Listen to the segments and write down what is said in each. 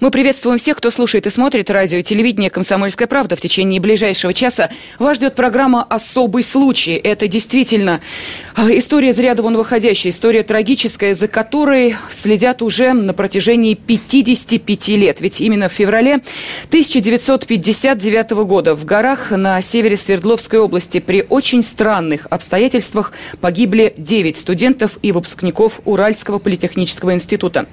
Мы приветствуем всех, кто слушает и смотрит радио и телевидение «Комсомольская правда». В течение ближайшего часа вас ждет программа «Особый случай». Это действительно а, история из ряда вон выходящая, история трагическая, за которой следят уже на протяжении 55 лет. Ведь именно в феврале 1959 года в горах на севере Свердловской области при очень странных обстоятельствах погибли 9 студентов и выпускников Уральского политехнического института.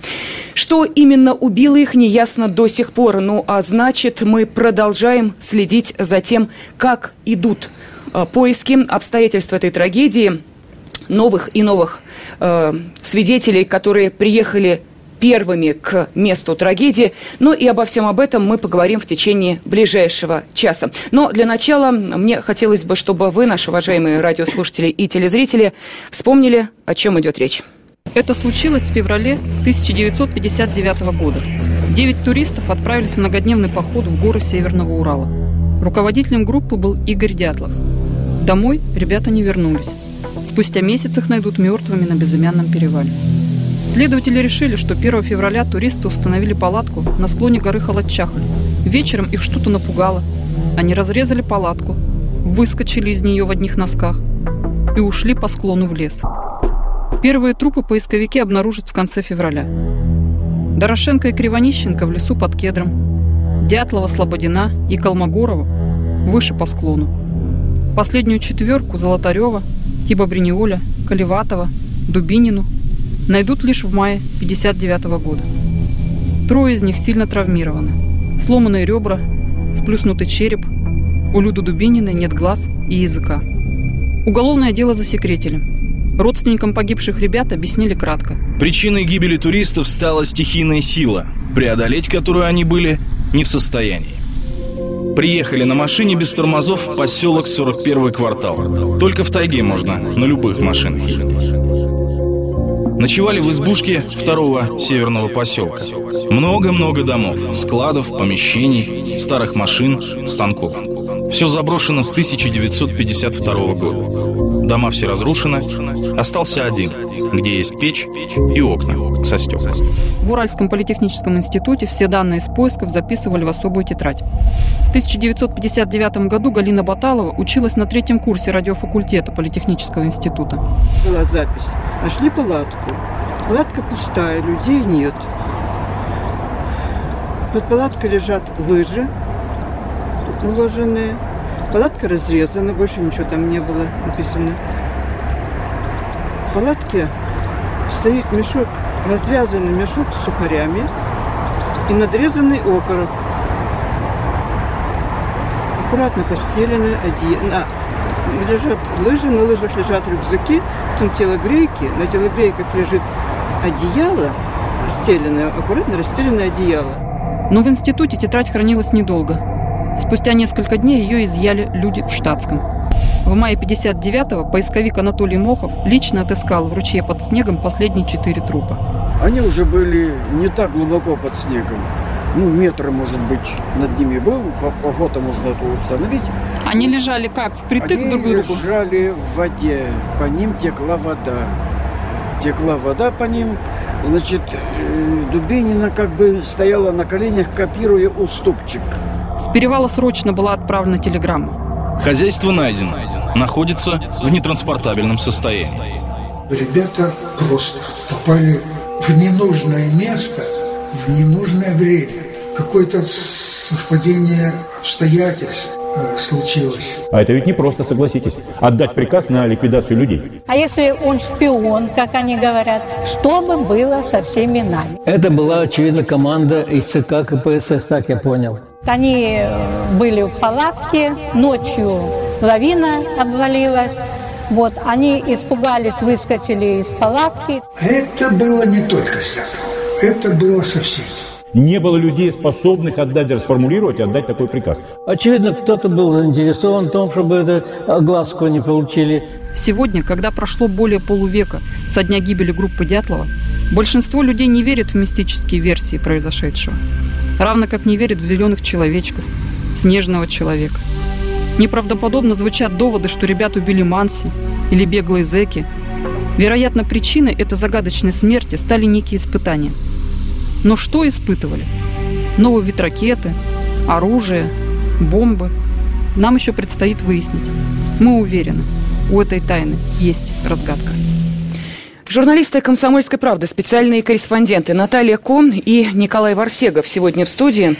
Что именно убило их, не ясно до сих пор. Ну, а значит, мы продолжаем следить за тем, как идут э, поиски, обстоятельства этой трагедии, новых и новых э, свидетелей, которые приехали первыми к месту трагедии. Но и обо всем об этом мы поговорим в течение ближайшего часа. Но для начала мне хотелось бы, чтобы вы, наши уважаемые радиослушатели и телезрители, вспомнили, о чем идет речь. Это случилось в феврале 1959 года. Девять туристов отправились в многодневный поход в горы Северного Урала. Руководителем группы был Игорь Дятлов. Домой ребята не вернулись. Спустя месяц их найдут мертвыми на безымянном перевале. Следователи решили, что 1 февраля туристы установили палатку на склоне горы Халатчахль. Вечером их что-то напугало. Они разрезали палатку, выскочили из нее в одних носках и ушли по склону в лес. Первые трупы поисковики обнаружат в конце февраля. Дорошенко и Кривонищенко в лесу под кедром, Дятлова, Слободина и Колмогорова выше по склону. Последнюю четверку Золотарева, Тиба Бриниоля, Колеватова, Дубинину найдут лишь в мае 59 года. Трое из них сильно травмированы. Сломанные ребра, сплюснутый череп, у Люды Дубининой нет глаз и языка. Уголовное дело засекретили – Родственникам погибших ребят объяснили кратко. Причиной гибели туристов стала стихийная сила, преодолеть которую они были не в состоянии. Приехали на машине без тормозов в поселок 41 квартал. Только в тайге можно на любых машинах. Ночевали в избушке второго северного поселка. Много-много домов, складов, помещений, старых машин, станков. Все заброшено с 1952 года. Дома все разрушены. Остался один, где есть печь и окна со стеклами. В Уральском политехническом институте все данные из поисков записывали в особую тетрадь. В 1959 году Галина Баталова училась на третьем курсе радиофакультета Политехнического института. Была запись. Нашли палатку. Палатка пустая, людей нет. Под палаткой лежат лыжи, уложенные. Палатка разрезана, больше ничего там не было написано. В палатке стоит мешок, развязанный мешок с сухарями и надрезанный окорок. Аккуратно постелены одеяло. Лежат лыжи, на лыжах лежат рюкзаки, потом телогрейки, на телогрейках лежит одеяло, расстеленное, аккуратно расстеленное одеяло. Но в институте тетрадь хранилась недолго. Спустя несколько дней ее изъяли люди в штатском. В мае 59-го поисковик Анатолий Мохов лично отыскал в ручье под снегом последние четыре трупа. Они уже были не так глубоко под снегом. Ну, метр, может быть, над ними был. По, по фото можно это установить. Они лежали как? Впритык Они друг к другу? лежали в воде. По ним текла вода. Текла вода по ним. Значит, э, Дубинина как бы стояла на коленях, копируя уступчик. С перевала срочно была отправлена телеграмма. Хозяйство найдено. Находится в нетранспортабельном состоянии. Ребята просто попали в ненужное место в ненужное время. Какое-то совпадение обстоятельств э, случилось. А это ведь не просто, согласитесь, отдать приказ на ликвидацию людей. А если он шпион, как они говорят, что бы было со всеми нами? Это была, очевидно, команда из ЦК КПСС, так я понял. Они э, были в палатке, ночью лавина обвалилась. Вот, они испугались, выскочили из палатки. Это было не только Свердлов, это было со всеми. Не было людей, способных отдать, даже сформулировать и отдать такой приказ. Очевидно, кто-то был заинтересован в том, чтобы это огласку не получили. Сегодня, когда прошло более полувека со дня гибели группы Дятлова, большинство людей не верит в мистические версии произошедшего. Равно как не верит в зеленых человечков, снежного человека. Неправдоподобно звучат доводы, что ребят убили Манси или беглые зэки. Вероятно, причиной этой загадочной смерти стали некие испытания. Но что испытывали? Новый вид ракеты, оружие, бомбы. Нам еще предстоит выяснить. Мы уверены, у этой тайны есть разгадка. Журналисты «Комсомольской правды», специальные корреспонденты Наталья Кон и Николай Варсегов сегодня в студии.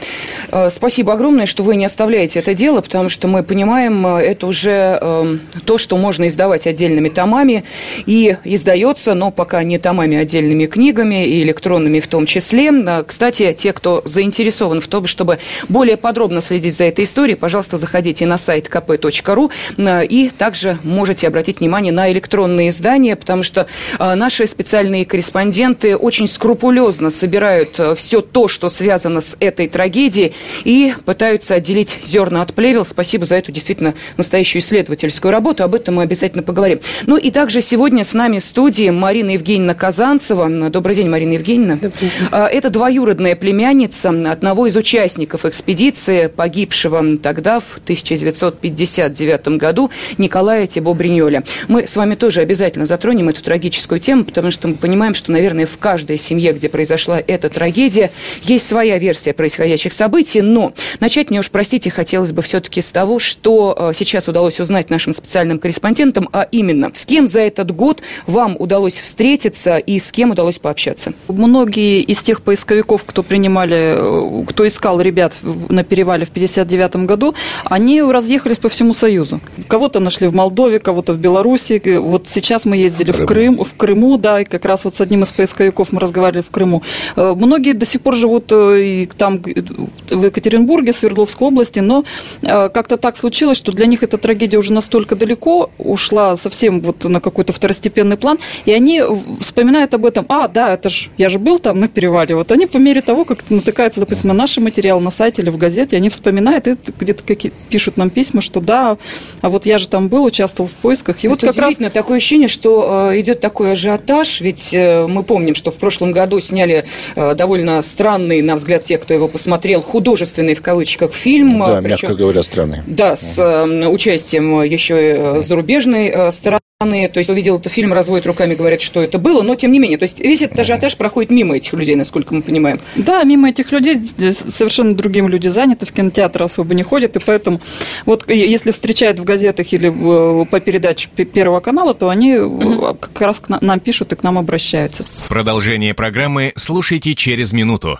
Э, спасибо огромное, что вы не оставляете это дело, потому что мы понимаем, э, это уже э, то, что можно издавать отдельными томами и издается, но пока не томами, а отдельными книгами и электронными в том числе. Кстати, те, кто заинтересован в том, чтобы более подробно следить за этой историей, пожалуйста, заходите на сайт kp.ru и также можете обратить внимание на электронные издания, потому что наши специальные корреспонденты очень скрупулезно собирают э, все то, что связано с этой трагедией, и пытаются отделить зерна от плевел. Спасибо за эту действительно настоящую исследовательскую работу. Об этом мы обязательно поговорим. Ну и также сегодня с нами в студии Марина Евгеньевна Казанцева. Добрый день, Марина Евгеньевна. А, это двоюродная племянница одного из участников экспедиции, погибшего тогда, в 1959 году, Николая Тибо-Бриньоля. Мы с вами тоже обязательно затронем эту трагическую тему потому что мы понимаем, что, наверное, в каждой семье, где произошла эта трагедия, есть своя версия происходящих событий. Но начать мне уж, простите, хотелось бы все-таки с того, что э, сейчас удалось узнать нашим специальным корреспондентам, а именно, с кем за этот год вам удалось встретиться и с кем удалось пообщаться? Многие из тех поисковиков, кто принимали, э, кто искал ребят на перевале в 59 году, они разъехались по всему Союзу. Кого-то нашли в Молдове, кого-то в Беларуси. Вот сейчас мы ездили в Крым, в Крыму Крыму, да, и как раз вот с одним из поисковиков мы разговаривали в Крыму. Э, многие до сих пор живут э, и там в Екатеринбурге, Свердловской области, но э, как-то так случилось, что для них эта трагедия уже настолько далеко ушла совсем вот на какой-то второстепенный план, и они вспоминают об этом, а, да, это ж, я же был там на перевале, вот они по мере того, как натыкаются, допустим, на наши материалы на сайте или в газете, они вспоминают и где-то какие пишут нам письма, что да, а вот я же там был, участвовал в поисках, и это вот как раз такое ощущение, что э, идет такой же ажиотаж, ведь э, мы помним, что в прошлом году сняли э, довольно странный, на взгляд тех, кто его посмотрел, художественный в кавычках фильм. Да, причем, мягко говоря, странный. Да, с угу. участием еще и зарубежной стороны то есть увидел этот фильм, разводят руками, говорят, что это было, но тем не менее, то есть весь этот ажиотаж проходит мимо этих людей, насколько мы понимаем. Да, мимо этих людей совершенно другим люди заняты, в кинотеатр особо не ходят, и поэтому вот если встречают в газетах или по передаче Первого канала, то они угу. как раз к нам пишут и к нам обращаются. Продолжение программы слушайте через минуту.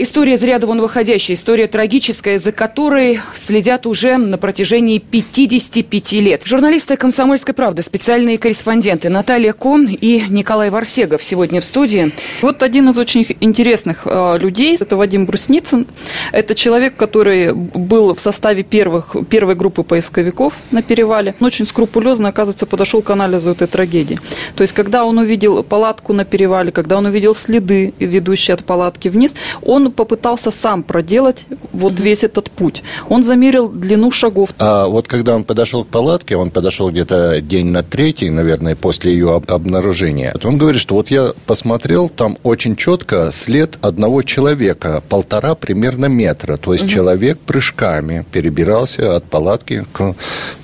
История из ряда вон выходящая, история трагическая, за которой следят уже на протяжении 55 лет. Журналисты «Комсомольской правды», специальные корреспонденты Наталья Кон и Николай Варсегов сегодня в студии. Вот один из очень интересных э, людей, это Вадим Брусницын. Это человек, который был в составе первых, первой группы поисковиков на перевале. Он очень скрупулезно, оказывается, подошел к анализу этой трагедии. То есть, когда он увидел палатку на перевале, когда он увидел следы, ведущие от палатки вниз, он попытался сам проделать вот mm-hmm. весь этот путь. Он замерил длину шагов. А вот когда он подошел к палатке, он подошел где-то день на третий, наверное, после ее об- обнаружения. Он говорит, что вот я посмотрел, там очень четко след одного человека, полтора примерно метра. То есть mm-hmm. человек прыжками перебирался от палатки к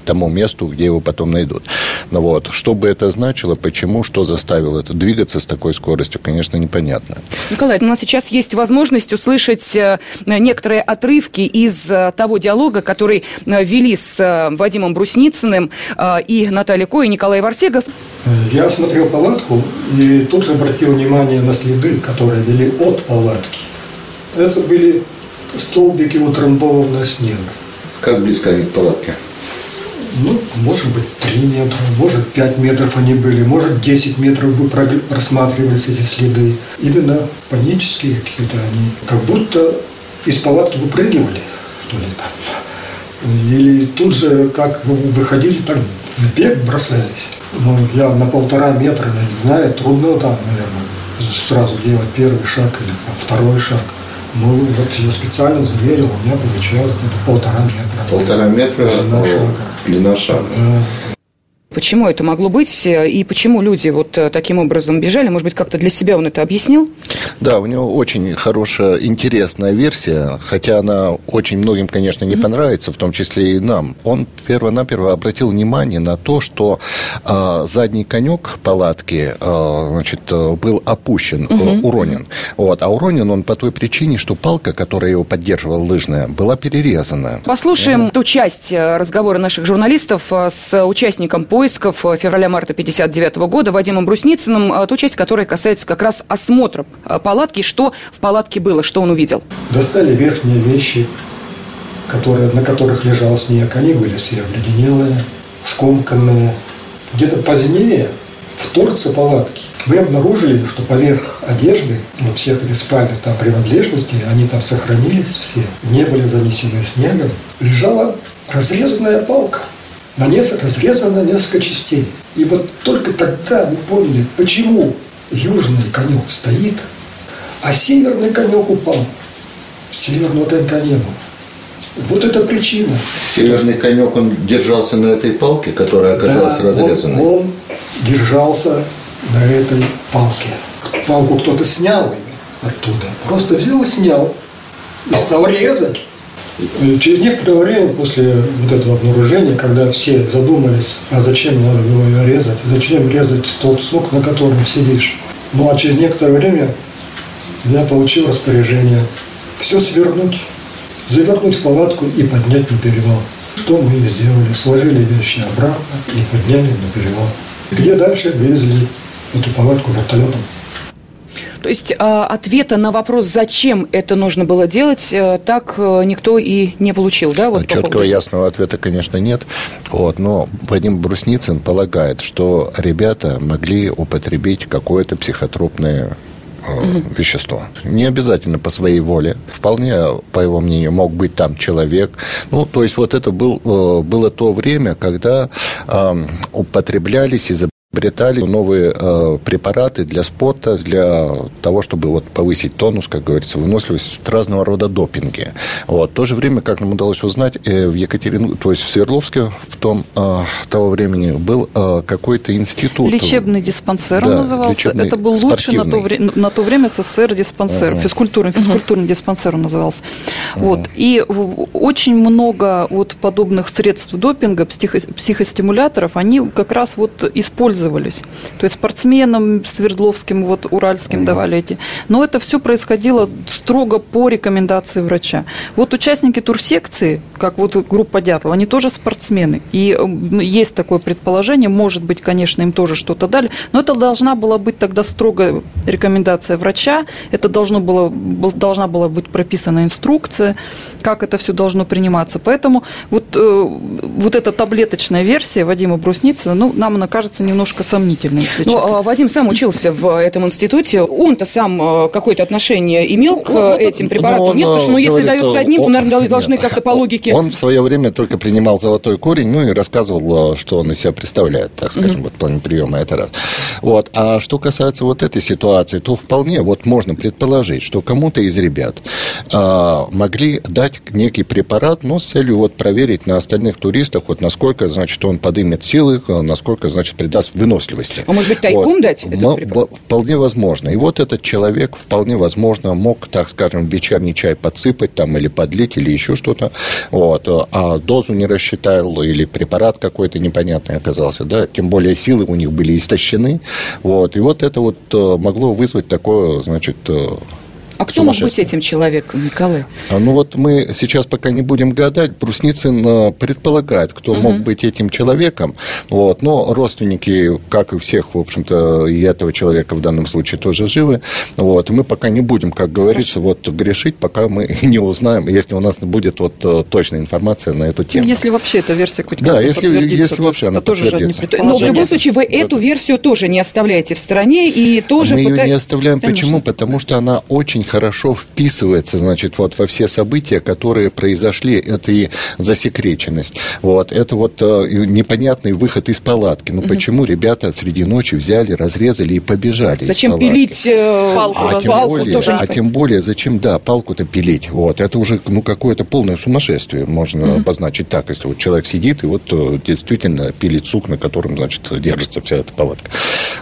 тому месту, где его потом найдут. Ну вот, что бы это значило, почему, что заставило это двигаться с такой скоростью, конечно, непонятно. Николай, у нас сейчас есть возможность услышать э, некоторые отрывки из э, того диалога, который э, вели с Вадимом Брусницыным и Натальей Ко, и Николай Варсегов. Я осмотрел палатку и тут же обратил внимание на следы, которые вели от палатки. Это были столбики утрамбованного снега. Как близко они к палатке? Ну, может быть, 3 метра, может, 5 метров они были, может, 10 метров бы просматривались эти следы. Именно панические какие-то они, как будто из палатки выпрыгивали, что ли, там. Или тут же, как выходили, так в бег бросались. Ну, я на полтора метра, я не знаю, трудно там, наверное, сразу делать первый шаг или там, второй шаг. Ну, вот я специально замерил, у меня получалось где-то полтора метра. Полтора метра длина шага. Длина шага. Почему это могло быть и почему люди вот таким образом бежали? Может быть, как-то для себя он это объяснил? Да, у него очень хорошая, интересная версия, хотя она очень многим, конечно, не понравится, в том числе и нам. Он перво-наперво обратил внимание на то, что э, задний конек палатки э, значит, был опущен, угу. уронен. Вот. А уронен он по той причине, что палка, которая его поддерживала лыжная, была перерезана. Послушаем ту часть разговора наших журналистов с участником поисков февраля-марта 59 года Вадимом Брусницыным, ту часть, которая касается как раз осмотра палатки, что в палатке было, что он увидел. Достали верхние вещи, которые, на которых лежал снег. Они были все обледенелые, скомканные. Где-то позднее, в торце палатки, мы обнаружили, что поверх одежды, ну, всех этих спальных там принадлежностей, они там сохранились все, не были занесены снегом, лежала разрезанная палка. На несколько, разрезана на несколько частей. И вот только тогда мы поняли, почему южный конек стоит, а северный конек упал. Северного конька не было. Вот это причина. Северный конек, он держался на этой палке, которая оказалась да, разрезанной? Он, он держался на этой палке. Палку кто-то снял оттуда. Просто взял и снял. И стал резать. И через некоторое время после вот этого обнаружения, когда все задумались, а зачем надо было ее резать, зачем резать тот сук, на котором сидишь. Ну а через некоторое время я получил распоряжение все свернуть, завернуть в палатку и поднять на перевал. Что мы и сделали. Сложили вещи обратно и подняли на перевал. Где дальше вывезли эту палатку вертолетом. То есть а, ответа на вопрос, зачем это нужно было делать, э, так э, никто и не получил, да? Вот Четкого поводу... ясного ответа, конечно, нет. Вот, но Вадим Брусницын полагает, что ребята могли употребить какое-то психотропное угу. вещество. Не обязательно по своей воле. Вполне, по его мнению, мог быть там человек. Ну, то есть вот это был, было то время, когда э, употреблялись и изобретали новые э, препараты для спорта, для того, чтобы вот повысить тонус, как говорится, выносливость, разного рода допинги. Вот. В то же время, как нам удалось узнать, э, в Екатерину, то есть в Свердловске в том э, того времени был э, какой-то институт. Лечебный диспансер да, он назывался. Это был лучший на то, вре- на то время СССР диспансер, uh-huh. физкультурный, физкультурный uh-huh. диспансер он назывался. Uh-huh. Вот. И очень много вот подобных средств допинга, психо- психостимуляторов, они как раз вот использовались пользовались. То есть спортсменам Свердловским, вот Уральским угу. давали эти. Но это все происходило строго по рекомендации врача. Вот участники турсекции, как вот группа Дятлова, они тоже спортсмены. И есть такое предположение, может быть, конечно, им тоже что-то дали, но это должна была быть тогда строгая рекомендация врача, это должно было, должна была быть прописана инструкция, как это все должно приниматься. Поэтому вот, э, вот эта таблеточная версия Вадима Брусницына, ну, нам она кажется немножко немножко сомнительно, если ну, честно. Вадим сам учился в этом институте. Он-то сам э, какое-то отношение имел к ну, этим препаратам? Он, Нет, потому что ну, если говорит, дается одним, он, то, наверное, должны как-то по логике... Он в свое время только принимал золотой корень, ну и рассказывал, что он из себя представляет, так скажем, mm-hmm. вот в плане приема, это раз. Вот. А что касается вот этой ситуации, то вполне вот можно предположить, что кому-то из ребят а, могли дать некий препарат, но с целью вот проверить на остальных туристах, вот насколько, значит, он подымет силы, насколько, значит, придаст выносливости. А может быть, тайком вот. дать этот препарат? Вполне возможно. И вот этот человек, вполне возможно, мог, так скажем, вечерний чай подсыпать там или подлить, или еще что-то. Вот. А дозу не рассчитал, или препарат какой-то непонятный оказался. Да? Тем более силы у них были истощены. Вот. И вот это вот э, могло вызвать такое, значит, э, а кто мог быть этим человеком, Николай? А, ну вот мы сейчас пока не будем гадать. Брусницын э, предполагает, кто угу. мог быть этим человеком. Вот. Но родственники, как и всех, в общем-то, и этого человека в данном случае тоже живы. Вот. Мы пока не будем, как говорится, Хорошо. вот грешить, пока мы не узнаем, если у нас будет вот э, точная информация на эту ну, тему. Если вообще эта версия хоть да, если, если вообще она тоже Но в любом случае вы эту версию тоже не оставляете в стороне и тоже Мы пыта... ее не оставляем. Конечно. Почему? Потому что она очень очень хорошо вписывается, значит, вот во все события, которые произошли. Это и засекреченность. Вот. Это вот э, непонятный выход из палатки. Ну, угу. почему ребята среди ночи взяли, разрезали и побежали Зачем пилить э, палку? А, тем палку более, тоже а тем более, зачем, да, палку-то пилить? Вот. Это уже, ну, какое-то полное сумасшествие, можно угу. обозначить так. Если вот человек сидит и вот э, действительно пилит сук, на котором, значит, держится вся эта палатка.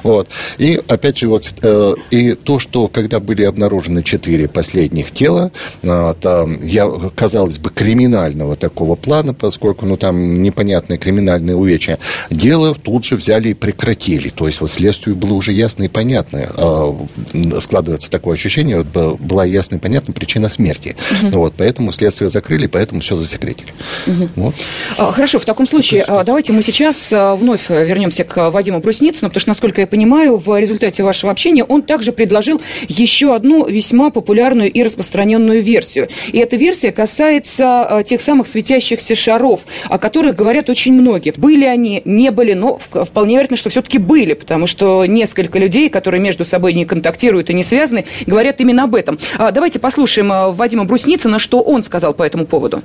Вот. И, опять же, вот, э, и то, что когда были обнаружены четыре последних тела, э, там, я, казалось бы, криминального такого плана, поскольку, ну, там непонятные криминальные увечья, дело тут же взяли и прекратили. То есть, вот следствию было уже ясно и понятно. Э, складывается такое ощущение, была ясна и понятна причина смерти. Угу. Вот, поэтому следствие закрыли, поэтому все засекретили. Угу. Вот. А, хорошо, в таком случае, Конечно. давайте мы сейчас вновь вернемся к Вадиму Брусницыну, потому что, насколько я понимаю, в результате вашего общения он также предложил еще одну весьма популярную и распространенную версию. И эта версия касается э, тех самых светящихся шаров, о которых говорят очень многие. Были они, не были, но вполне вероятно, что все-таки были, потому что несколько людей, которые между собой не контактируют и не связаны, говорят именно об этом. А давайте послушаем э, Вадима Брусницына, что он сказал по этому поводу.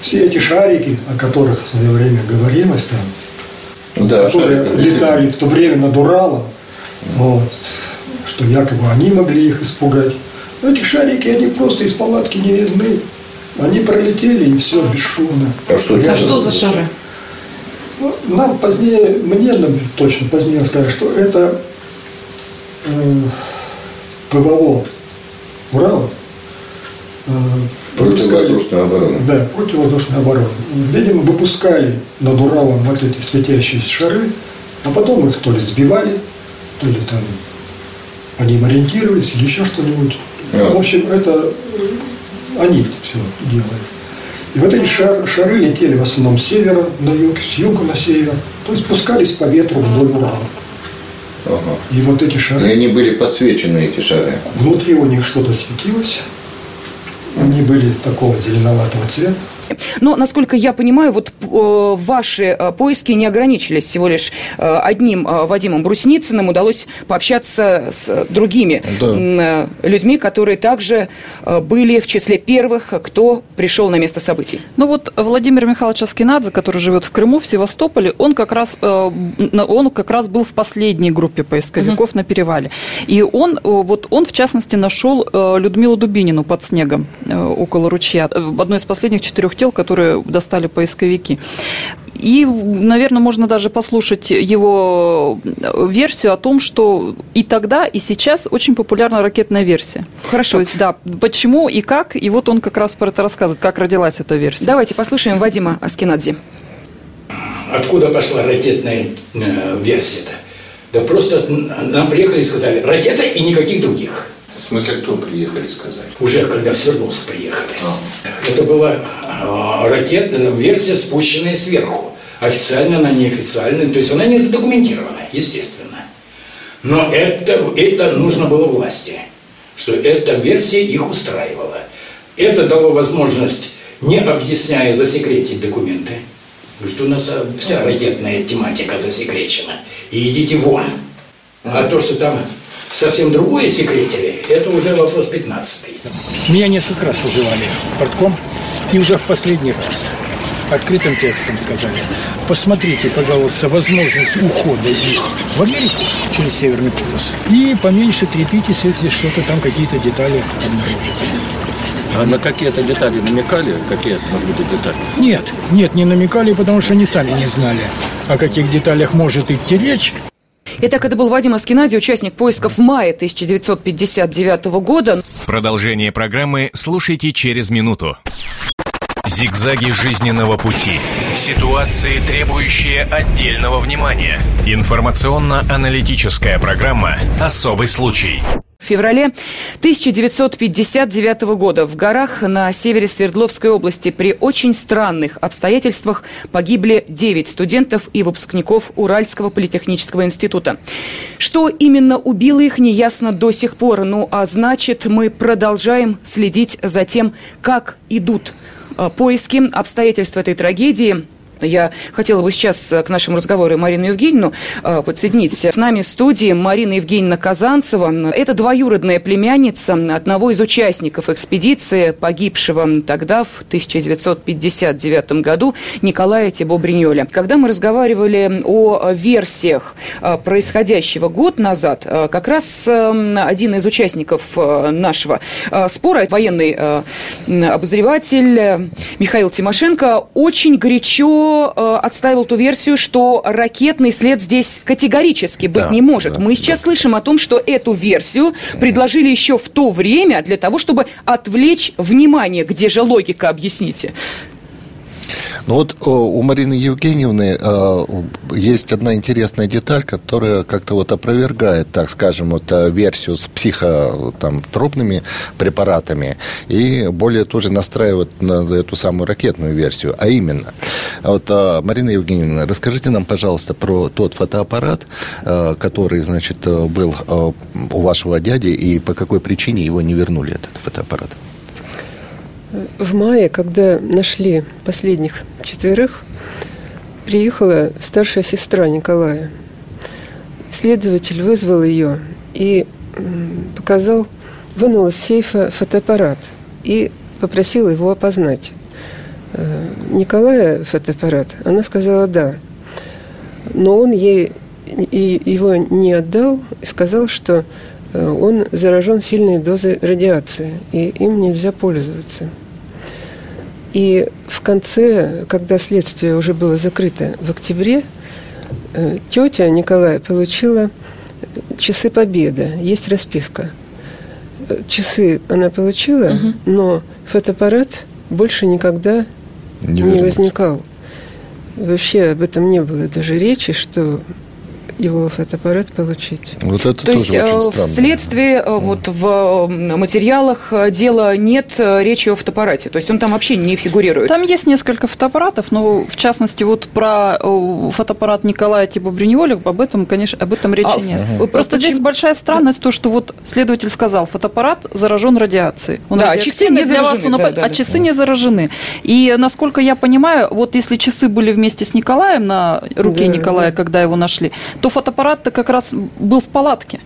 Все эти шарики, о которых в свое время говорилось там, да, которые летали в то время над Уралом, вот, что якобы они могли их испугать. Но эти шарики, они просто из палатки не видны. Они пролетели и все бесшумно. А что, а что за шары? Ну, нам позднее, мне точно позднее сказали, что это э, ПВО Урала. Э, противовоздушная оборона. Да, противовоздушная оборона. Видимо, выпускали над Уралом вот эти светящиеся шары, а потом их то ли сбивали, то ли там они ориентировались или еще что-нибудь. А. В общем, это они все делали. И вот эти шар, шары летели в основном с севера на юг, с юга на север, то есть спускались по ветру вдоль Урала. Ага. И вот эти шары... И они были подсвечены, эти шары? Внутри у них что-то светилось. Они были такого зеленоватого цвета. Но, насколько я понимаю, вот э, ваши э, поиски не ограничились всего лишь э, одним Вадимом Брусницыным. Удалось пообщаться с другими да. людьми, которые также были в числе первых, кто пришел на место событий. Ну вот Владимир Михайлович Аскинадзе, который живет в Крыму, в Севастополе, он как раз, он как раз был в последней группе поисковиков угу. на перевале. И он, вот он, в частности, нашел Людмилу Дубинину под снегом около ручья. В одной из последних четырех тел, которые достали поисковики. И, наверное, можно даже послушать его версию о том, что и тогда, и сейчас очень популярна ракетная версия. Хорошо. То есть, да, почему и как, и вот он как раз про это рассказывает, как родилась эта версия. Давайте послушаем Вадима Аскинадзе. Откуда пошла ракетная э, версия-то? Да просто нам приехали и сказали, ракета и никаких других. В смысле, кто приехали сказать? Уже когда в Свердловск приехали. А. Это была э, ракетная версия, спущенная сверху. Официально она неофициальная, то есть она не задокументирована, естественно. Но это, это нужно было власти, что эта версия их устраивала. Это дало возможность, не объясняя, засекретить документы. Что у нас вся ракетная тематика засекречена. И идите вон. А то, что там совсем другое секретили, это уже вопрос 15 -й. Меня несколько раз вызывали в портком, и уже в последний раз открытым текстом сказали, посмотрите, пожалуйста, возможность ухода их в Америку через Северный полюс и поменьше трепитесь, если что-то там, какие-то детали обнаружите. А на какие-то детали намекали? Какие это будут детали? Нет, нет, не намекали, потому что они сами не знали, о каких деталях может идти речь. Итак, это был Вадим Аскинади, участник поисков в мае 1959 года. Продолжение программы слушайте через минуту. Зигзаги жизненного пути. Ситуации, требующие отдельного внимания. Информационно-аналитическая программа «Особый случай». В феврале 1959 года в горах на севере Свердловской области при очень странных обстоятельствах погибли 9 студентов и выпускников Уральского политехнического института. Что именно убило их, неясно до сих пор. Ну а значит, мы продолжаем следить за тем, как идут э, поиски, обстоятельства этой трагедии – Я хотела бы сейчас к нашему разговору Марину Евгеньевну подсоединить. С нами в студии Марина Евгеньевна Казанцева. Это двоюродная племянница одного из участников экспедиции, погибшего тогда, в 1959 году, Николая Тибо-Бриньоля. Когда мы разговаривали о версиях происходящего год назад, как раз один из участников нашего спора, военный обозреватель Михаил Тимошенко, очень горячо отставил ту версию, что ракетный след здесь категорически быть да, не может. Да, Мы сейчас да. слышим о том, что эту версию предложили еще в то время для того, чтобы отвлечь внимание. Где же логика, объясните? Ну вот у Марины Евгеньевны э, есть одна интересная деталь, которая как-то вот опровергает, так скажем, вот э, версию с психотропными препаратами и более тоже настраивает на эту самую ракетную версию. А именно, вот, э, Марина Евгеньевна, расскажите нам, пожалуйста, про тот фотоаппарат, который, значит, был у вашего дяди и по какой причине его не вернули, этот фотоаппарат. В мае, когда нашли последних четверых, приехала старшая сестра Николая. Следователь вызвал ее и показал, вынул из сейфа фотоаппарат и попросил его опознать. Э, Николая фотоаппарат, она сказала «да». Но он ей и его не отдал и сказал, что Э, он заражен сильной дозой радиации, и им нельзя пользоваться. И в конце, когда следствие уже было закрыто в октябре, э, тетя Николая получила часы Победы. Есть расписка. Часы она получила, угу. но фотоаппарат больше никогда не, не возникал. Вообще об этом не было даже речи, что его фотоаппарат получить. Вот это То тоже есть очень э, странно. вследствие mm. вот в материалах э, дела нет речи о фотоаппарате, то есть он там вообще не фигурирует. Там есть несколько фотоаппаратов, но в частности вот про фотоаппарат Николая Типа Бриньоли, об этом, конечно, об этом речи а, нет. Угу. Просто Почему? здесь большая странность, то, что вот следователь сказал, фотоаппарат заражен радиацией. Он да, а часы не для заражены. Вас, да, да, а да. часы не заражены. И насколько я понимаю, вот если часы были вместе с Николаем на руке да, Николая, да. когда его нашли, то то фотоаппарат-то как раз был в палатке.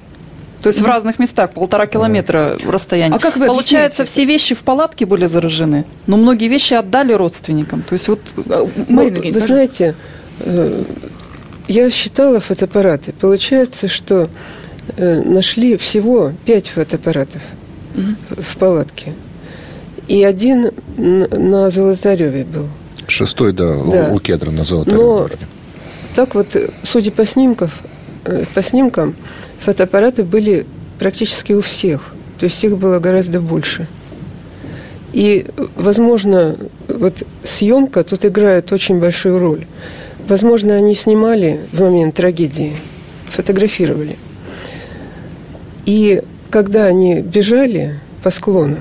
То есть mm-hmm. в разных местах, полтора километра mm-hmm. расстояние. А как вы Получается, все вещи в палатке были заражены, но многие вещи отдали родственникам. То есть вот... А, Марина вы, вы знаете, э, я считала фотоаппараты. Получается, что э, нашли всего пять фотоаппаратов mm-hmm. в палатке. И один на Золотареве был. Шестой, да, да. у Кедра на Золотареве. Но так вот, судя по снимкам, э, по снимкам, фотоаппараты были практически у всех. То есть их было гораздо больше. И, возможно, вот съемка тут играет очень большую роль. Возможно, они снимали в момент трагедии, фотографировали. И когда они бежали по склону,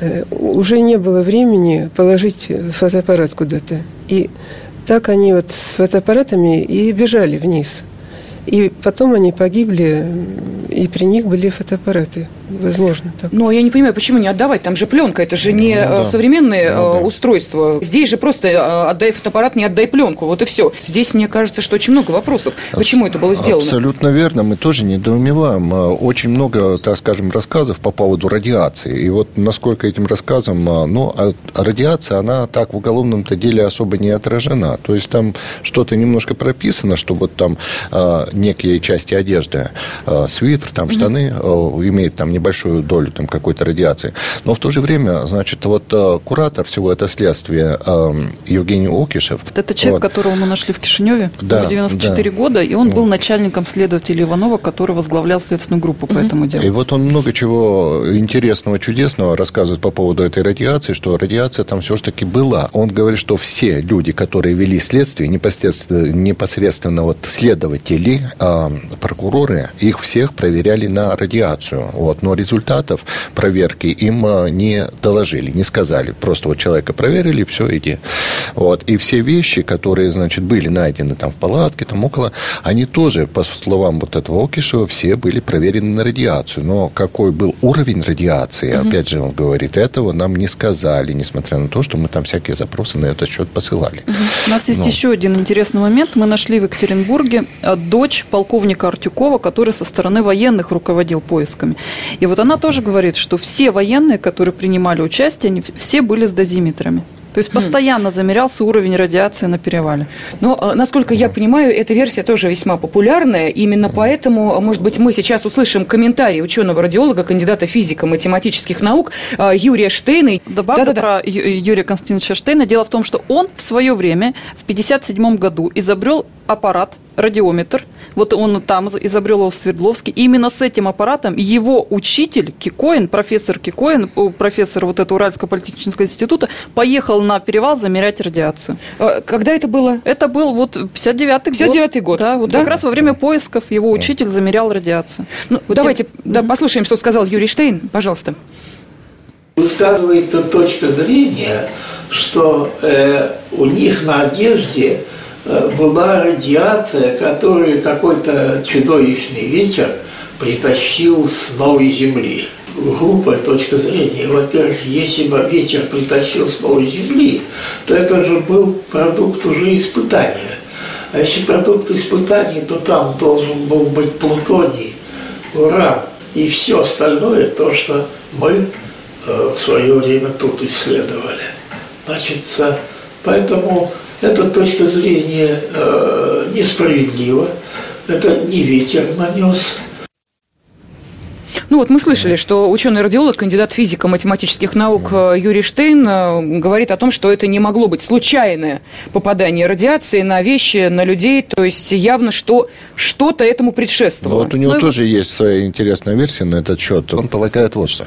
э, уже не было времени положить фотоаппарат куда-то. И так они вот с фотоаппаратами и бежали вниз. И потом они погибли, и при них были фотоаппараты. Возможно, так. Но я не понимаю, почему не отдавать? Там же пленка, это же не ну, э, да. современные ну, да. устройства. Здесь же просто э, отдай фотоаппарат, не отдай пленку. Вот и все. Здесь, мне кажется, что очень много вопросов. Почему это было сделано? Абсолютно верно. Мы тоже недоумеваем. Очень много, так скажем, рассказов по поводу радиации. И вот насколько этим рассказам, ну, а радиация, она так в уголовном-то деле особо не отражена. То есть там что-то немножко прописано, что вот там некие части одежды, свитер, там штаны, mm-hmm. имеют там небольшую долю там, какой-то радиации. Но в то же время, значит, вот э, куратор всего этого следствия э, Евгений Окишев. Это человек, вот. которого мы нашли в Кишиневе, да, 94 да. года, и он был начальником следователя Иванова, который возглавлял следственную группу по этому делу. И вот он много чего интересного, чудесного рассказывает по поводу этой радиации, что радиация там все-таки была. Он говорит, что все люди, которые вели следствие, непосредственно, непосредственно вот следователи, э, прокуроры, их всех проверяли на радиацию. Вот но результатов проверки им э, не доложили, не сказали. Просто вот человека проверили, все, иди. Вот. И все вещи, которые, значит, были найдены там в палатке, там около, они тоже, по словам вот этого Окишева, все были проверены на радиацию. Но какой был уровень радиации, угу. опять же, он говорит, этого нам не сказали, несмотря на то, что мы там всякие запросы на этот счет посылали. Угу. У нас есть Но... еще один интересный момент. Мы нашли в Екатеринбурге э, дочь полковника Артюкова, который со стороны военных руководил поисками. И вот она тоже говорит, что все военные, которые принимали участие, они все были с дозиметрами. То есть постоянно замерялся уровень радиации на перевале. Но, а, насколько я понимаю, эта версия тоже весьма популярная. Именно поэтому, может быть, мы сейчас услышим комментарий ученого-радиолога, кандидата физико-математических наук а, Юрия Штейна. Добавлю да, да, про Юрия Константиновича Штейна. Дело в том, что он в свое время, в 1957 году, изобрел аппарат, радиометр. Вот он там изобрел его в Свердловске. И именно с этим аппаратом его учитель Кикоин, профессор Кикоин, профессор вот этого Уральского политехнического института, поехал на перевал замерять радиацию. А когда это было? Это был вот 59-й год. 59-й год. Да, вот да? как раз во время поисков его учитель замерял радиацию. Ну, вот давайте я... да, послушаем, что сказал Юрий Штейн. Пожалуйста. Высказывается точка зрения, что э, у них на одежде Э, была радиация, которую какой-то чудовищный ветер притащил с новой земли. Глупая точка зрения. Во-первых, если бы ветер притащил с новой земли, то это же был продукт уже испытания. А если продукт испытаний, то там должен был быть плутоний, уран и все остальное, то, что мы э, в свое время тут исследовали. Значит, поэтому эта точка зрения э, несправедлива. Это не ветер нанес, ну вот мы слышали, что ученый-радиолог, кандидат физико-математических наук э, Юрий Штейн э, говорит о том, что это не могло быть случайное попадание радиации на вещи, на людей, то есть явно, что что-то этому предшествовало. Ну, вот у него ну, тоже есть своя интересная версия на этот счет. Он полагает вот что.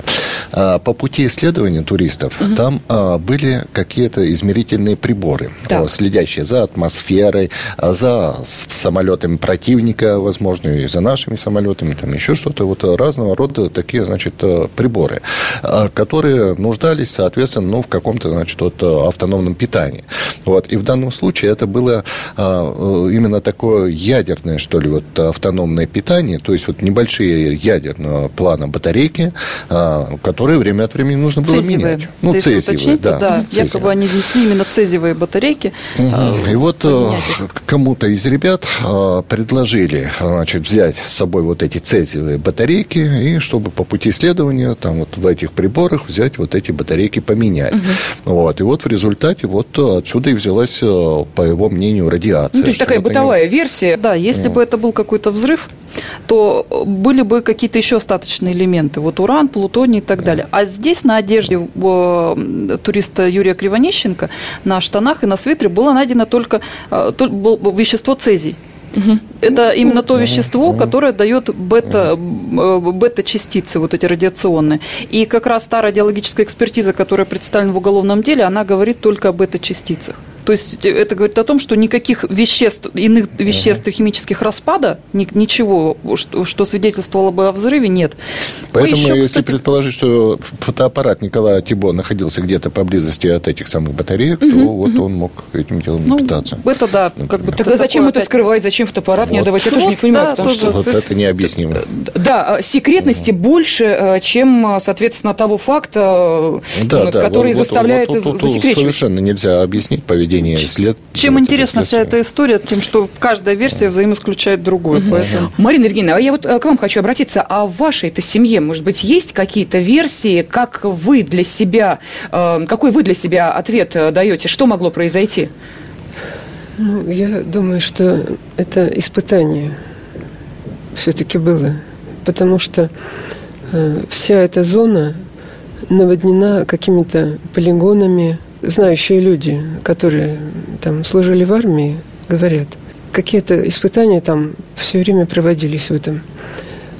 А, по пути исследования туристов угу. там а, были какие-то измерительные приборы, так. следящие за атмосферой, а, за самолетами противника, возможно, и за нашими самолетами, там еще что-то вот разного рода такие, значит, э, приборы, э, которые нуждались, соответственно, ну, в каком-то, значит, вот э, автономном питании. Вот. И в данном случае это было именно такое ядерное, что ли, вот автономное питание, то есть вот небольшие ядерного плана батарейки, которые время от времени нужно было цезиевые. менять. Ну, То цезиевые, да. да цезиевые. Якобы они внесли именно цезиевые батарейки. Угу. И вот кому-то из ребят предложили, значит, взять с собой вот эти цезиевые батарейки и чтобы по пути исследования там вот в этих приборах взять вот эти батарейки поменять. Угу. Вот. И вот в результате вот отсюда и взялась, э, по его мнению, радиация. Ну, то есть такая бытовая они... версия. Да, если mm. бы это был какой-то взрыв, то были бы какие-то еще остаточные элементы. Вот уран, плутоний и так далее. А здесь на одежде э, туриста Юрия Кривонищенко, на штанах и на свитере было найдено только э, вещество цезий. Угу. Это именно то вещество, которое дает бета, э, бета-частицы, вот эти радиационные. И как раз та радиологическая экспертиза, которая представлена в уголовном деле, она говорит только о бета-частицах. То есть это говорит о том, что никаких веществ, иных веществ uh химических распада, ни, ничего, что, что свидетельствовало бы о взрыве, нет. Поэтому, еще, если кстати... предположить, что фотоаппарат Николая Тибо находился где-то поблизости от этих самых батареек, uh то uh вот он мог этим делом ну, питаться. Это да. Как бы, Тогда зачем это скрывать, зачем фотоаппарат? Вот. Нет, давайте, я тоже не понимаю. Да, потому тоже, что... Вот это необъяснимо. Да, а, секретности больше, э, чем, соответственно, того факта, да, который вот, заставляет вот, вот, засекречивать. Совершенно нельзя объяснить поведение поведение след. Чем интересна вся эта история, тем, что каждая версия взаимоисключает другую. Угу. Поэтому... Марина Евгеньевна, а я вот э, к вам хочу обратиться. А в вашей-то семье, может быть, есть какие-то версии, как вы для себя, э, какой вы для себя ответ э, даете? Что могло произойти? Ну, я думаю, что это испытание все-таки было. Потому что э, вся эта зона наводнена какими-то полигонами, знающие люди, которые там служили в армии, говорят, какие-то испытания там все время проводились в этом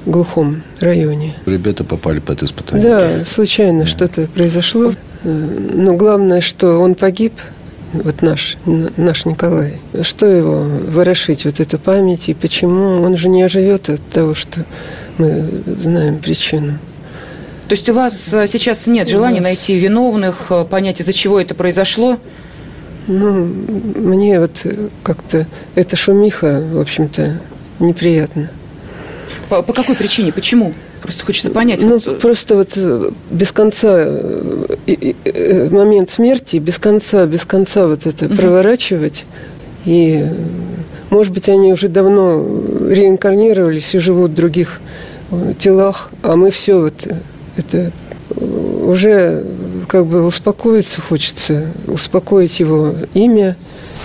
глухом районе. Ребята попали под испытание. Да, случайно да. что-то произошло. Но главное, что он погиб, вот наш, наш Николай. Что его ворошить, вот эту память, и почему? Он же не оживет от того, что мы знаем причину. То есть у вас э, сейчас нет желания найти виновных, э, понять, из-за чего это произошло? Ну, мне вот как-то эта шумиха, в общем-то, неприятно. По, по какой причине? Почему? Просто хочется понять. Ну, вот... просто вот без конца момент смерти, без конца, без конца вот это угу. проворачивать. И, может быть, они уже давно реинкарнировались и живут в других телах, а мы все вот это уже как бы успокоиться хочется, успокоить его имя.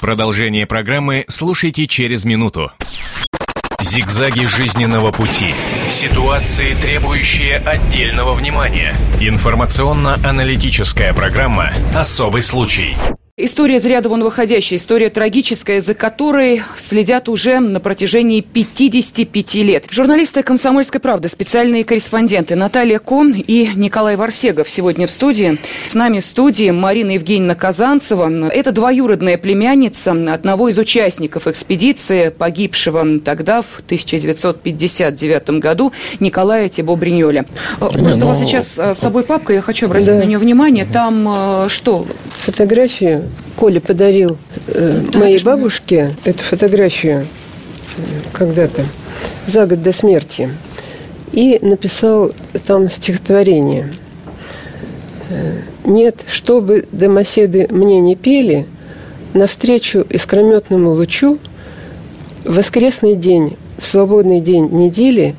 Продолжение программы слушайте через минуту. Зигзаги жизненного пути. Ситуации, требующие отдельного внимания. Информационно-аналитическая программа «Особый случай». История из ряда вон выходящая, история трагическая, за которой следят уже на протяжении 55 лет. Журналисты «Комсомольской правды», специальные корреспонденты Наталья Кон и Николай Варсегов сегодня в студии. С нами в студии Марина Евгеньевна Казанцева. Это двоюродная племянница одного из участников экспедиции, погибшего тогда в 1959 году Николая Тибо-Бриньоля. Просто у вас сейчас с собой папка, я хочу обратить да. на нее внимание. Там что? Фотографии Коля подарил э, моей бабушке эту фотографию э, когда-то, за год до смерти, и написал там стихотворение. Э, «Нет, чтобы домоседы мне не пели, навстречу искрометному лучу в воскресный день, в свободный день недели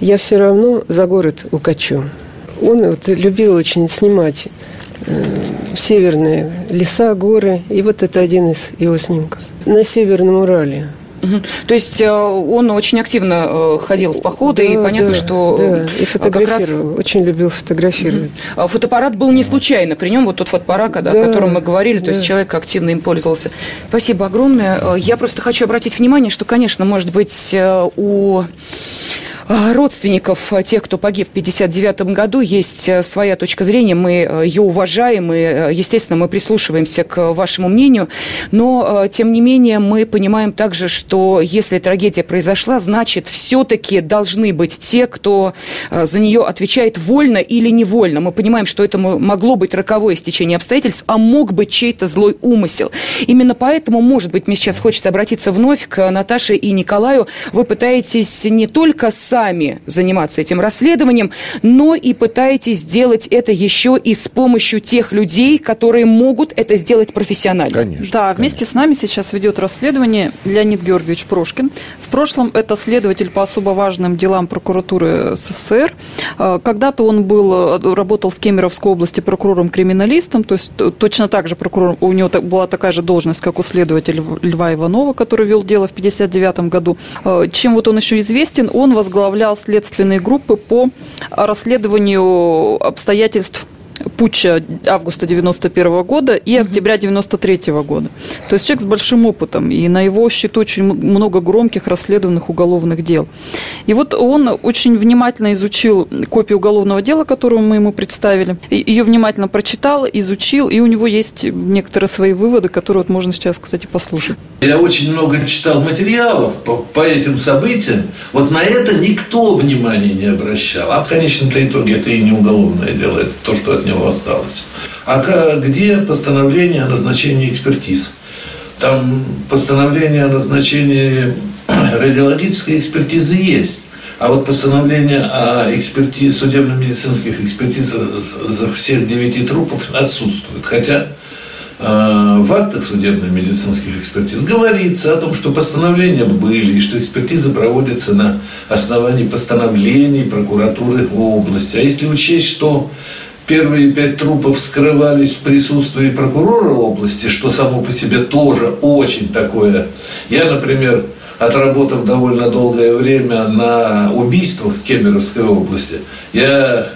я все равно за город укачу». Он вот любил очень снимать Э, северные леса, горы. И вот это один из его снимков. На Северном Урале. То есть э, он очень активно э, ходил в походы, да, и понятно, да, что... Да, и фотографировал, раз... очень любил фотографировать. Угу. Фотоаппарат был не случайно, при нем вот тот фотоаппарат, да, о котором мы говорили, то да. есть человек активно им пользовался. Спасибо огромное. Я просто хочу обратить внимание, что, конечно, может быть, у родственников тех, кто погиб в 1959 году, есть э, своя точка зрения, мы ее уважаем, и, естественно, мы прислушиваемся к вашему мнению, но, тем не менее, мы понимаем также, что если трагедия произошла, значит, все-таки должны быть те, кто за нее отвечает вольно или невольно. Мы понимаем, что это могло быть роковое стечение обстоятельств, а мог быть чей-то злой умысел. Именно поэтому, может быть, мне сейчас хочется обратиться вновь к Наташе и Николаю. Вы пытаетесь не только с сами заниматься этим расследованием, но и пытаетесь сделать это еще и с помощью тех людей, которые могут это сделать профессионально. Конечно. Да, вместе конечно. с нами сейчас ведет расследование Леонид Георгиевич Прошкин. В прошлом это следователь по особо важным делам прокуратуры СССР. Э, когда-то он был, э, работал в Кемеровской области прокурором-криминалистом, то есть точно так же прокурор, у него была такая же должность, как у следователя Льва Иванова, который вел дело в 1959 году. Э, чем вот он еще известен? Он возглавлял возглавлял следственные группы по расследованию обстоятельств путча августа 91 года и октября 93 года. То есть человек с большим опытом, и на его счету очень много громких расследованных уголовных дел. И вот он очень внимательно изучил копию уголовного дела, которую мы ему представили, ее внимательно прочитал, изучил, и у него есть некоторые свои выводы, которые вот можно сейчас, кстати, послушать. Я очень много читал материалов по, по этим событиям. Вот на это никто внимания не обращал. А в конечном-то итоге это и не уголовное дело, это то, что него осталось. А где постановление о назначении экспертиз? Там постановление о назначении радиологической экспертизы есть. А вот постановление о экспертизе, судебно-медицинских экспертизах за всех девяти трупов отсутствует. Хотя э, в актах судебно-медицинских экспертиз говорится о том, что постановления были, и что экспертиза проводится на основании постановлений прокуратуры области. А если учесть, что Первые пять трупов скрывались в присутствии прокурора области, что само по себе тоже очень такое. Я, например, отработав довольно долгое время на убийствах в Кемеровской области, я,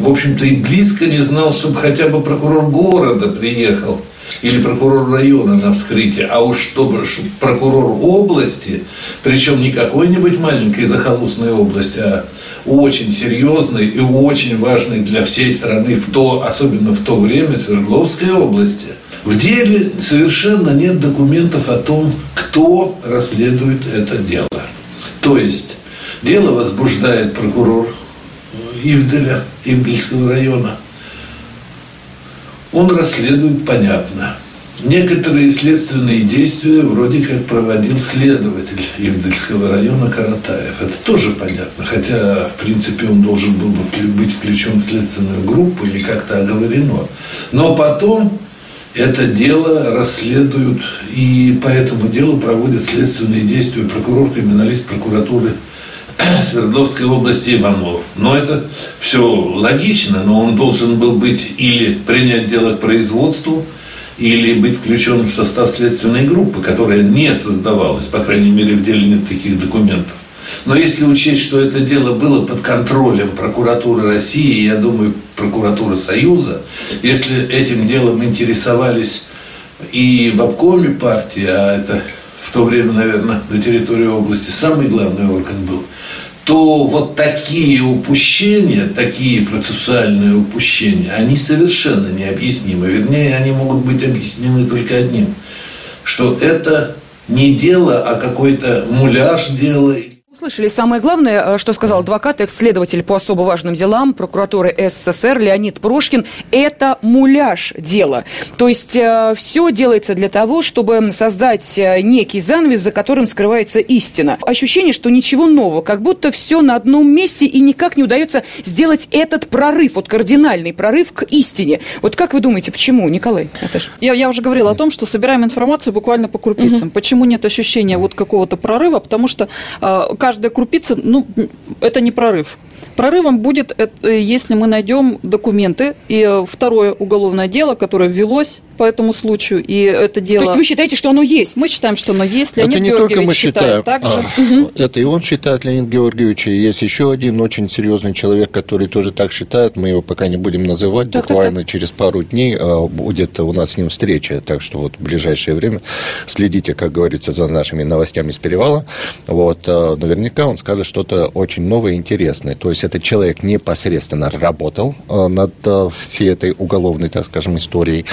в общем-то, и близко не знал, чтобы хотя бы прокурор города приехал или прокурор района на вскрытие, а уж чтобы, прокурор области, причем не какой-нибудь маленькой захолустной области, а очень серьезный и очень важный для всей страны, в то, особенно в то время, Свердловской области. В деле совершенно нет документов о том, кто расследует это дело. То есть дело возбуждает прокурор Ивделя, Ивдельского района. Он расследует, понятно. Некоторые следственные действия вроде как проводил следователь Ивдельского района Каратаев. Это тоже понятно, хотя, в принципе, он должен был бы быть включен в следственную группу или как-то оговорено. Но потом это дело расследуют, и по этому делу проводят следственные действия прокурор, криминалист прокуратуры Свердловской области Иванов. Но это все логично, но он должен был быть или принять дело к производству, или быть включен в состав следственной группы, которая не создавалась, по крайней мере, в деле нет таких документов. Но если учесть, что это дело было под контролем прокуратуры России, я думаю, прокуратуры Союза, если этим делом интересовались и в обкоме партии, а это в то время, наверное, на территории области самый главный орган был, то вот такие упущения, такие процессуальные упущения, они совершенно необъяснимы. Вернее, они могут быть объяснены только одним, что это не дело, а какой-то муляж дела. Услышали самое главное, э, что сказал адвокат, экс-следователь по особо важным делам прокуратуры СССР Леонид Прошкин. Это муляж дела. То есть э, все делается для того, чтобы создать э, некий занавес, за которым скрывается истина. Ощущение, что ничего нового, как будто все на одном месте и никак не удается сделать этот прорыв, вот кардинальный прорыв к истине. Вот как вы думаете, почему, Николай? Наташа? Я, я уже говорила о том, что собираем информацию буквально по крупицам. Угу. Почему нет ощущения вот какого-то прорыва? Потому что каждая крупица, ну, это не прорыв. Прорывом будет, э, если мы найдем документы и э, второе уголовное дело, которое ввелось по этому случаю, и это дело... То есть вы считаете, что оно есть? Мы считаем, что оно есть. Леонид это не Георгиевич только мы считаем. Также. А, это и он считает, Леонид Георгиевич, и есть еще один очень серьезный человек, который тоже так считает, мы его пока не будем называть, так, буквально так, так. через пару дней а, будет у нас с ним встреча, так что вот в ближайшее время следите, как говорится, за нашими новостями с перевала. Вот, а, наверняка он скажет что-то очень новое и интересное. То есть этот человек непосредственно работал э, над э, всей этой уголовной, так скажем, историей.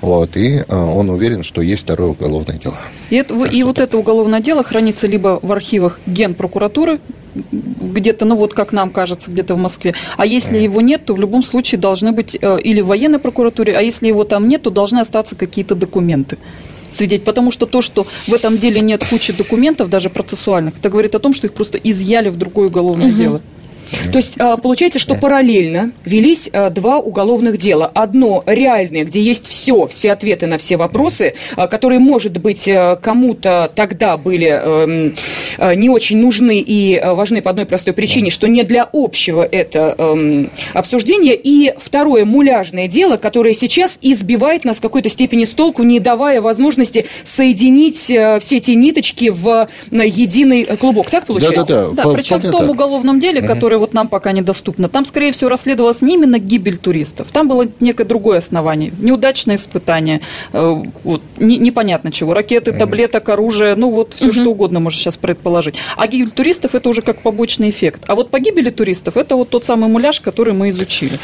Вот, и э, он уверен, что есть второе уголовное дело. И, это, и вот это уголовное дело хранится либо в архивах Генпрокуратуры, где-то, ну вот как нам кажется, где-то в Москве. А если его нет, то в любом случае должны быть или в военной прокуратуре, а если его там нет, то должны остаться какие-то документы свидеть, потому что то, что в этом деле нет кучи документов, даже процессуальных, это говорит о том, что их просто изъяли в другое уголовное угу. дело. То есть а, получается, что параллельно велись а, два уголовных дела. Одно реальное, где есть все, все ответы на все вопросы, а, которые, может быть, кому-то тогда были эм, не очень нужны и важны по одной простой причине, что не для общего это эм, обсуждение. И второе муляжное дело, которое сейчас избивает нас в какой-то степени с толку, не давая возможности соединить все эти ниточки в единый клубок. Так получается? Да, да, да. да причем в том уголовном деле, которое которое вот нам пока недоступно, там, скорее всего, расследовалась не именно гибель туристов, там было некое другое основание, неудачное испытание, э, вот, не, непонятно чего, ракеты, таблеток, оружие, ну вот все, что угодно можно сейчас предположить. А гибель туристов – это уже как побочный эффект. А вот погибели туристов – это вот тот самый муляж, который мы изучили.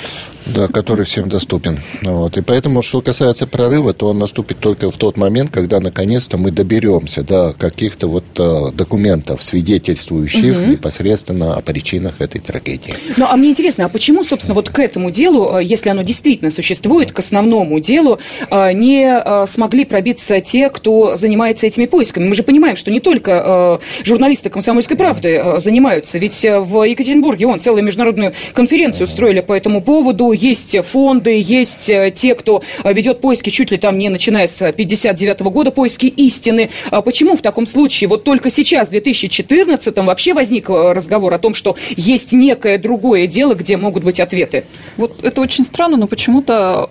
Да, который всем доступен. Вот. И поэтому, что касается прорыва, то он наступит только в тот момент, когда наконец-то мы доберемся до каких-то вот э, документов, свидетельствующих угу. непосредственно о причинах этой трагедии. Ну, а мне интересно, а почему, собственно, вот к этому делу, э, если оно действительно существует, к основному делу, э, не э, смогли пробиться те, кто занимается этими поисками? Мы же понимаем, что не только журналисты «Комсомольской правды» занимаются, ведь в Екатеринбурге вон целую международную конференцию устроили по этому поводу, есть фонды, есть те, кто ведет поиски чуть ли там не начиная с 59 года, поиски истины. А почему в таком случае вот только сейчас, в 2014 вообще возник разговор о том, что есть есть некое другое дело, где могут быть ответы. Вот это очень странно, но почему-то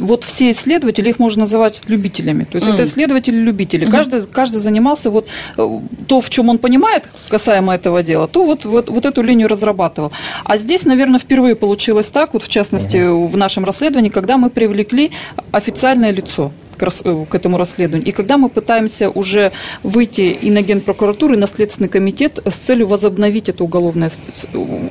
вот все исследователи, их можно называть любителями. То есть mm. это исследователи-любители. Mm-hmm. Каждый, каждый занимался вот э, то, в чем он понимает касаемо этого дела, то вот, вот, вот эту линию разрабатывал. А здесь, наверное, впервые получилось так, вот в частности mm-hmm. в нашем расследовании, когда мы привлекли официальное лицо. К, э, к этому расследованию. И когда мы пытаемся уже выйти и на Генпрокуратуру, и на Следственный комитет с целью возобновить это уголовное,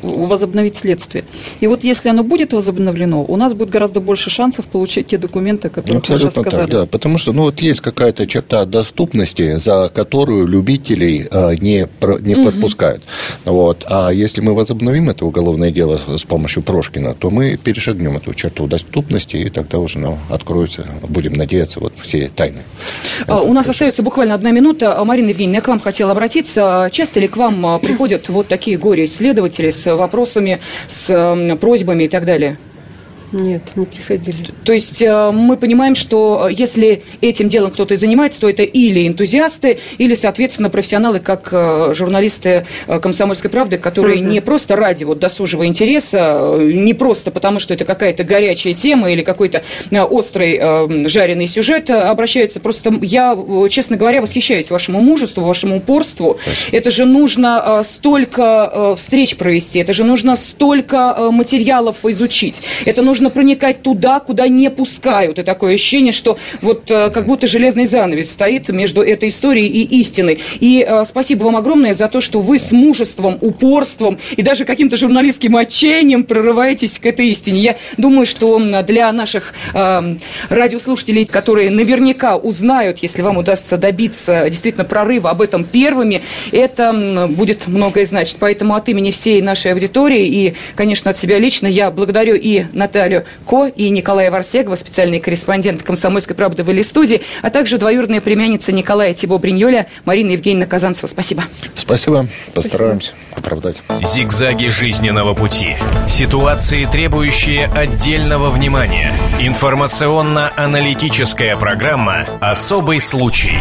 возобновить следствие. И вот если оно будет возобновлено, у нас будет гораздо больше шансов получить те документы, которые вы сейчас сказали. Так, да, потому что ну, вот есть какая-то черта доступности, за которую любителей э, не, не угу. подпускают. Вот. А если мы возобновим это уголовное дело с помощью Прошкина, то мы перешагнем эту черту доступности, и тогда уже ну, откроются, будем надеяться, вот все тайны. А, у нас остается буквально одна минута. А, Марина Евгеньевна, я к вам хотела обратиться. Часто ли к вам а, приходят вот такие горе-исследователи с вопросами, с просьбами и так далее? Нет, не приходили. То есть э, мы понимаем, что э, если этим делом кто-то и занимается, то это или энтузиасты, или, соответственно, профессионалы, как э, журналисты «Комсомольской правды», которые угу. не просто ради вот досужего интереса, не просто потому, что это какая-то горячая тема или какой-то острый жареный сюжет обращаются. Просто я, честно говоря, восхищаюсь вашему мужеству, вашему упорству. Спасибо. Это же нужно столько встреч провести, это же нужно столько материалов изучить, это нужно нужно проникать туда, куда не пускают. И такое ощущение, что вот э, как будто железный занавес стоит между этой историей и истиной. И э, спасибо вам огромное за то, что вы с мужеством, упорством и даже каким-то журналистским отчаянием прорываетесь к этой истине. Я думаю, что для наших э, радиослушателей, которые наверняка узнают, если вам удастся добиться действительно прорыва об этом первыми, это будет многое значить. Поэтому от имени всей нашей аудитории и, конечно, от себя лично я благодарю и Наталью Наталью Ко и Николая Варсегова, специальный корреспондент «Комсомольской правды» в Или студии, а также двоюродная племянница Николая Тибо Бриньоля Марина Евгеньевна Казанцева. Спасибо. Спасибо. Постараемся Спасибо. оправдать. Зигзаги жизненного пути. Ситуации, требующие отдельного внимания. Информационно-аналитическая программа «Особый случай».